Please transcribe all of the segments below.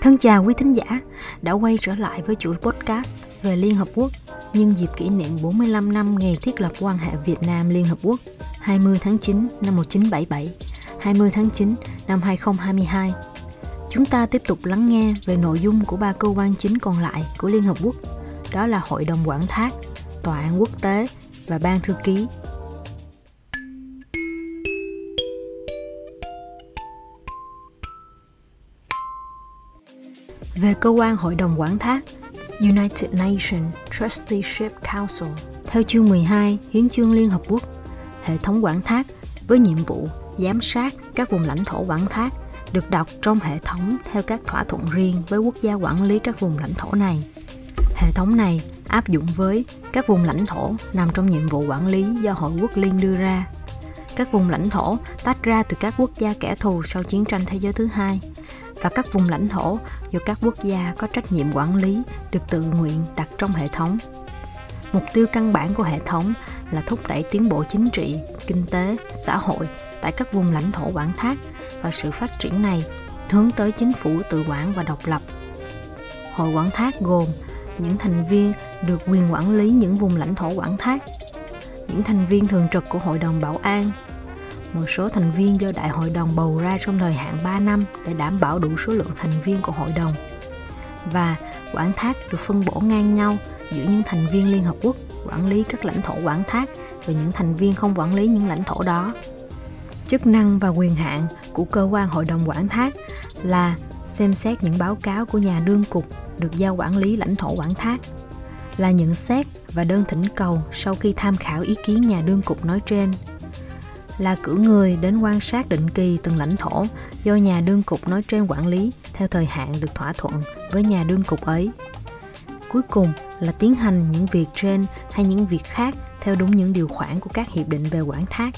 Thân chào quý thính giả đã quay trở lại với chuỗi podcast về Liên Hợp Quốc nhân dịp kỷ niệm 45 năm ngày thiết lập quan hệ Việt Nam Liên Hợp Quốc 20 tháng 9 năm 1977, 20 tháng 9 năm 2022. Chúng ta tiếp tục lắng nghe về nội dung của ba cơ quan chính còn lại của Liên Hợp Quốc, đó là Hội đồng Quản thác, Tòa án Quốc tế và Ban Thư ký về cơ quan Hội đồng Quản thác United Nations Trusteeship Council theo chương 12 Hiến chương Liên Hợp Quốc, hệ thống quản thác với nhiệm vụ giám sát các vùng lãnh thổ quản thác được đọc trong hệ thống theo các thỏa thuận riêng với quốc gia quản lý các vùng lãnh thổ này. Hệ thống này áp dụng với các vùng lãnh thổ nằm trong nhiệm vụ quản lý do Hội Quốc Liên đưa ra. Các vùng lãnh thổ tách ra từ các quốc gia kẻ thù sau chiến tranh thế giới thứ hai và các vùng lãnh thổ do các quốc gia có trách nhiệm quản lý được tự nguyện đặt trong hệ thống. Mục tiêu căn bản của hệ thống là thúc đẩy tiến bộ chính trị, kinh tế, xã hội tại các vùng lãnh thổ quản thác và sự phát triển này hướng tới chính phủ tự quản và độc lập. Hội quản thác gồm những thành viên được quyền quản lý những vùng lãnh thổ quản thác, những thành viên thường trực của Hội đồng Bảo an, một số thành viên do Đại hội đồng bầu ra trong thời hạn 3 năm để đảm bảo đủ số lượng thành viên của hội đồng. Và quản thác được phân bổ ngang nhau giữa những thành viên Liên Hợp Quốc quản lý các lãnh thổ quản thác và những thành viên không quản lý những lãnh thổ đó. Chức năng và quyền hạn của cơ quan hội đồng quản thác là xem xét những báo cáo của nhà đương cục được giao quản lý lãnh thổ quản thác, là nhận xét và đơn thỉnh cầu sau khi tham khảo ý kiến nhà đương cục nói trên là cử người đến quan sát định kỳ từng lãnh thổ do nhà đương cục nói trên quản lý theo thời hạn được thỏa thuận với nhà đương cục ấy. Cuối cùng là tiến hành những việc trên hay những việc khác theo đúng những điều khoản của các hiệp định về quản thác.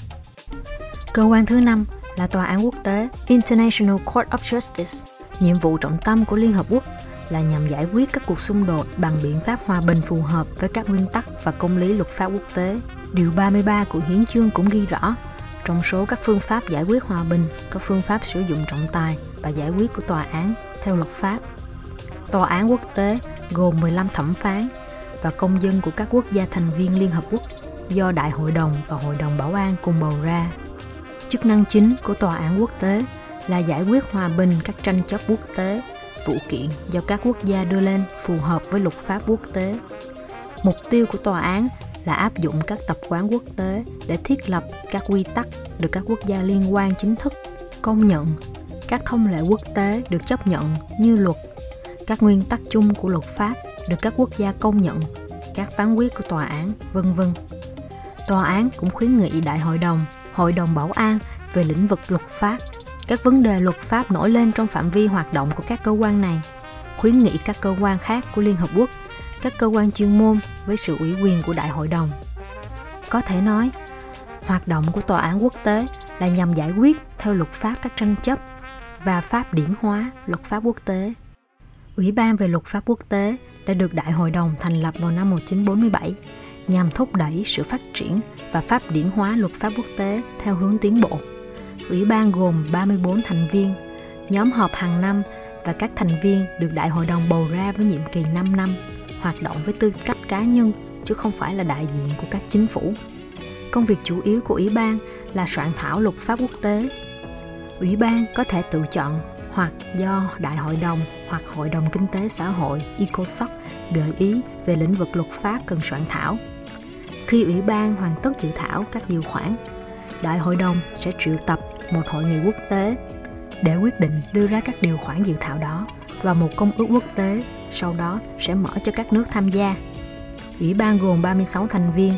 Cơ quan thứ năm là Tòa án quốc tế, International Court of Justice. Nhiệm vụ trọng tâm của Liên Hợp Quốc là nhằm giải quyết các cuộc xung đột bằng biện pháp hòa bình phù hợp với các nguyên tắc và công lý luật pháp quốc tế. Điều 33 của Hiến chương cũng ghi rõ trong số các phương pháp giải quyết hòa bình có phương pháp sử dụng trọng tài và giải quyết của tòa án theo luật pháp. Tòa án quốc tế gồm 15 thẩm phán và công dân của các quốc gia thành viên Liên Hợp Quốc do Đại hội đồng và Hội đồng Bảo an cùng bầu ra. Chức năng chính của tòa án quốc tế là giải quyết hòa bình các tranh chấp quốc tế, vụ kiện do các quốc gia đưa lên phù hợp với luật pháp quốc tế. Mục tiêu của tòa án là áp dụng các tập quán quốc tế để thiết lập các quy tắc được các quốc gia liên quan chính thức, công nhận. Các thông lệ quốc tế được chấp nhận như luật. Các nguyên tắc chung của luật pháp được các quốc gia công nhận. Các phán quyết của tòa án, vân vân. Tòa án cũng khuyến nghị đại hội đồng hội đồng bảo an về lĩnh vực luật pháp. Các vấn đề luật pháp nổi lên trong phạm vi hoạt động của các cơ quan này. Khuyến nghị các cơ quan khác của liên hợp quốc các cơ quan chuyên môn với sự ủy quyền của đại hội đồng có thể nói hoạt động của tòa án quốc tế là nhằm giải quyết theo luật pháp các tranh chấp và pháp điển hóa luật pháp quốc tế. Ủy ban về luật pháp quốc tế đã được Đại hội đồng thành lập vào năm 1947 nhằm thúc đẩy sự phát triển và pháp điển hóa luật pháp quốc tế theo hướng tiến bộ. Ủy ban gồm 34 thành viên, nhóm họp hàng năm và các thành viên được Đại hội đồng bầu ra với nhiệm kỳ 5 năm hoạt động với tư cách cá nhân chứ không phải là đại diện của các chính phủ. Công việc chủ yếu của ủy ban là soạn thảo luật pháp quốc tế. Ủy ban có thể tự chọn hoặc do Đại hội đồng hoặc Hội đồng Kinh tế Xã hội ECOSOC gợi ý về lĩnh vực luật pháp cần soạn thảo. Khi Ủy ban hoàn tất dự thảo các điều khoản, Đại hội đồng sẽ triệu tập một hội nghị quốc tế để quyết định đưa ra các điều khoản dự thảo đó và một công ước quốc tế sau đó sẽ mở cho các nước tham gia. Ủy ban gồm 36 thành viên,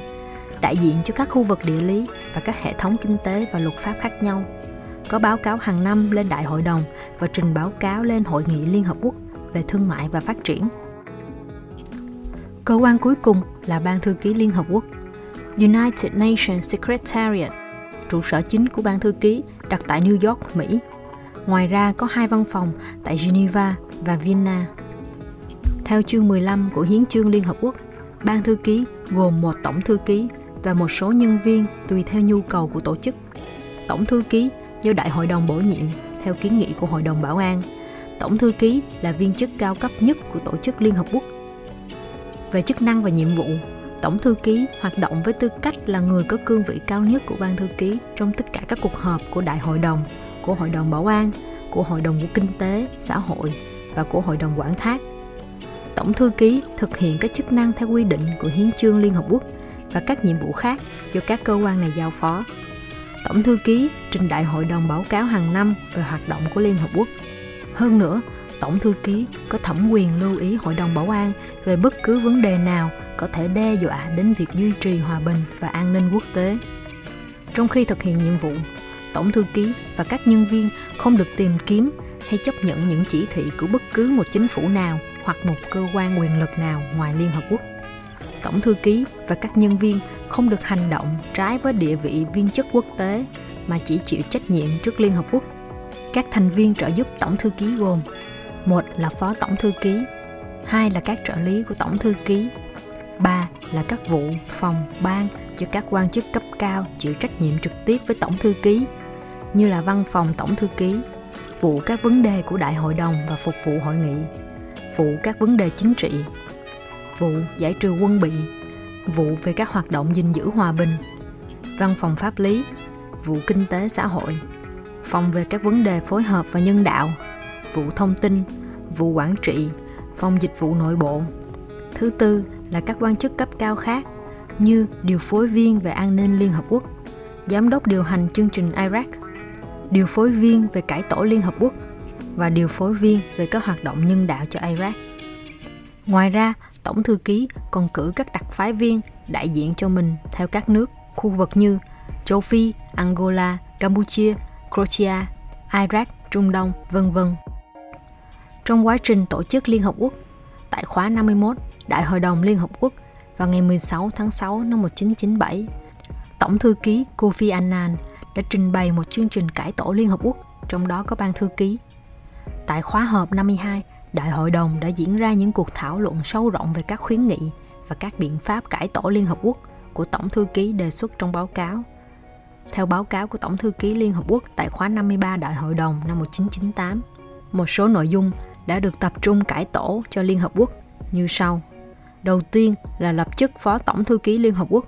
đại diện cho các khu vực địa lý và các hệ thống kinh tế và luật pháp khác nhau. Có báo cáo hàng năm lên Đại hội đồng và trình báo cáo lên Hội nghị Liên Hợp Quốc về thương mại và phát triển. Cơ quan cuối cùng là Ban Thư ký Liên Hợp Quốc, United Nations Secretariat, trụ sở chính của Ban Thư ký đặt tại New York, Mỹ. Ngoài ra có hai văn phòng tại Geneva và Vienna. Theo chương 15 của Hiến chương Liên Hợp Quốc, ban thư ký gồm một tổng thư ký và một số nhân viên tùy theo nhu cầu của tổ chức. Tổng thư ký do Đại hội đồng bổ nhiệm theo kiến nghị của Hội đồng Bảo an. Tổng thư ký là viên chức cao cấp nhất của Tổ chức Liên Hợp Quốc. Về chức năng và nhiệm vụ, Tổng thư ký hoạt động với tư cách là người có cương vị cao nhất của ban thư ký trong tất cả các cuộc họp của Đại hội đồng, của Hội đồng Bảo an, của Hội đồng của Kinh tế, Xã hội và của Hội đồng Quản thác. Tổng thư ký thực hiện các chức năng theo quy định của Hiến chương Liên Hợp Quốc và các nhiệm vụ khác do các cơ quan này giao phó. Tổng thư ký trình đại hội đồng báo cáo hàng năm về hoạt động của Liên Hợp Quốc. Hơn nữa, Tổng thư ký có thẩm quyền lưu ý Hội đồng Bảo an về bất cứ vấn đề nào có thể đe dọa đến việc duy trì hòa bình và an ninh quốc tế. Trong khi thực hiện nhiệm vụ, Tổng thư ký và các nhân viên không được tìm kiếm hay chấp nhận những chỉ thị của bất cứ một chính phủ nào hoặc một cơ quan quyền lực nào ngoài Liên Hợp Quốc. Tổng thư ký và các nhân viên không được hành động trái với địa vị viên chức quốc tế mà chỉ chịu trách nhiệm trước Liên Hợp Quốc. Các thành viên trợ giúp Tổng thư ký gồm một là Phó Tổng thư ký, hai là các trợ lý của Tổng thư ký, ba là các vụ, phòng, ban cho các quan chức cấp cao chịu trách nhiệm trực tiếp với Tổng thư ký, như là văn phòng Tổng thư ký, vụ các vấn đề của Đại hội đồng và phục vụ hội nghị, vụ các vấn đề chính trị, vụ giải trừ quân bị, vụ về các hoạt động gìn giữ hòa bình, văn phòng pháp lý, vụ kinh tế xã hội, phòng về các vấn đề phối hợp và nhân đạo, vụ thông tin, vụ quản trị, phòng dịch vụ nội bộ. Thứ tư là các quan chức cấp cao khác như điều phối viên về an ninh Liên Hợp Quốc, giám đốc điều hành chương trình Iraq, điều phối viên về cải tổ Liên Hợp Quốc và điều phối viên về các hoạt động nhân đạo cho Iraq. Ngoài ra, Tổng thư ký còn cử các đặc phái viên đại diện cho mình theo các nước, khu vực như châu Phi, Angola, Campuchia, Croatia, Iraq, Trung Đông, vân vân. Trong quá trình tổ chức Liên Hợp Quốc, tại khóa 51, Đại hội đồng Liên Hợp Quốc vào ngày 16 tháng 6 năm 1997, Tổng thư ký Kofi Annan đã trình bày một chương trình cải tổ Liên Hợp Quốc, trong đó có ban thư ký. Tại khóa họp 52, Đại hội đồng đã diễn ra những cuộc thảo luận sâu rộng về các khuyến nghị và các biện pháp cải tổ Liên Hợp Quốc của Tổng thư ký đề xuất trong báo cáo. Theo báo cáo của Tổng thư ký Liên Hợp Quốc tại khóa 53 Đại hội đồng năm 1998, một số nội dung đã được tập trung cải tổ cho Liên Hợp Quốc như sau. Đầu tiên là lập chức Phó Tổng Thư ký Liên Hợp Quốc.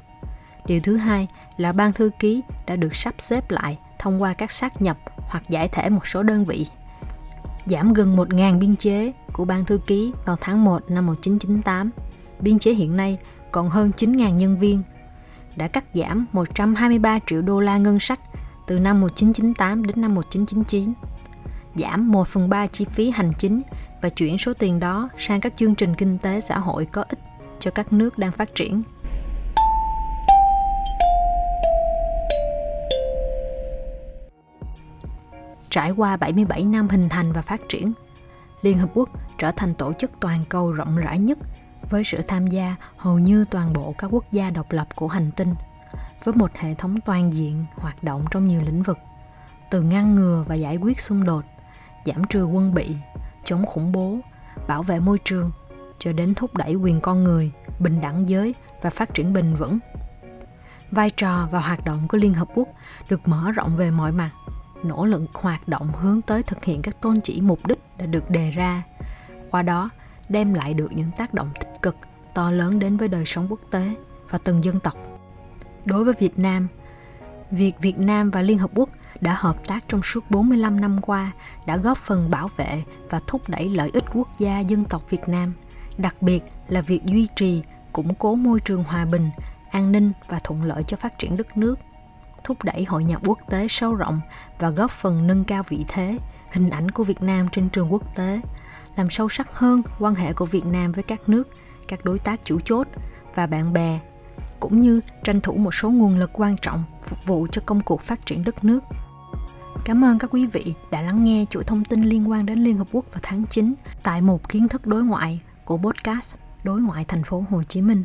Điều thứ hai là ban thư ký đã được sắp xếp lại thông qua các sát nhập hoặc giải thể một số đơn vị. Giảm gần 1.000 biên chế của ban thư ký vào tháng 1 năm 1998. Biên chế hiện nay còn hơn 9.000 nhân viên. Đã cắt giảm 123 triệu đô la ngân sách từ năm 1998 đến năm 1999 giảm 1 phần 3 chi phí hành chính và chuyển số tiền đó sang các chương trình kinh tế xã hội có ích cho các nước đang phát triển. Trải qua 77 năm hình thành và phát triển, Liên Hợp Quốc trở thành tổ chức toàn cầu rộng rãi nhất với sự tham gia hầu như toàn bộ các quốc gia độc lập của hành tinh, với một hệ thống toàn diện hoạt động trong nhiều lĩnh vực, từ ngăn ngừa và giải quyết xung đột giảm trừ quân bị, chống khủng bố, bảo vệ môi trường, cho đến thúc đẩy quyền con người, bình đẳng giới và phát triển bền vững. Vai trò và hoạt động của Liên Hợp Quốc được mở rộng về mọi mặt, nỗ lực hoạt động hướng tới thực hiện các tôn chỉ mục đích đã được đề ra, qua đó đem lại được những tác động tích cực to lớn đến với đời sống quốc tế và từng dân tộc. Đối với Việt Nam, việc Việt Nam và Liên Hợp Quốc đã hợp tác trong suốt 45 năm qua đã góp phần bảo vệ và thúc đẩy lợi ích quốc gia dân tộc Việt Nam, đặc biệt là việc duy trì, củng cố môi trường hòa bình, an ninh và thuận lợi cho phát triển đất nước, thúc đẩy hội nhập quốc tế sâu rộng và góp phần nâng cao vị thế, hình ảnh của Việt Nam trên trường quốc tế, làm sâu sắc hơn quan hệ của Việt Nam với các nước, các đối tác chủ chốt và bạn bè cũng như tranh thủ một số nguồn lực quan trọng phục vụ cho công cuộc phát triển đất nước. Cảm ơn các quý vị đã lắng nghe chuỗi thông tin liên quan đến Liên Hợp Quốc vào tháng 9 tại một kiến thức đối ngoại của podcast Đối ngoại thành phố Hồ Chí Minh.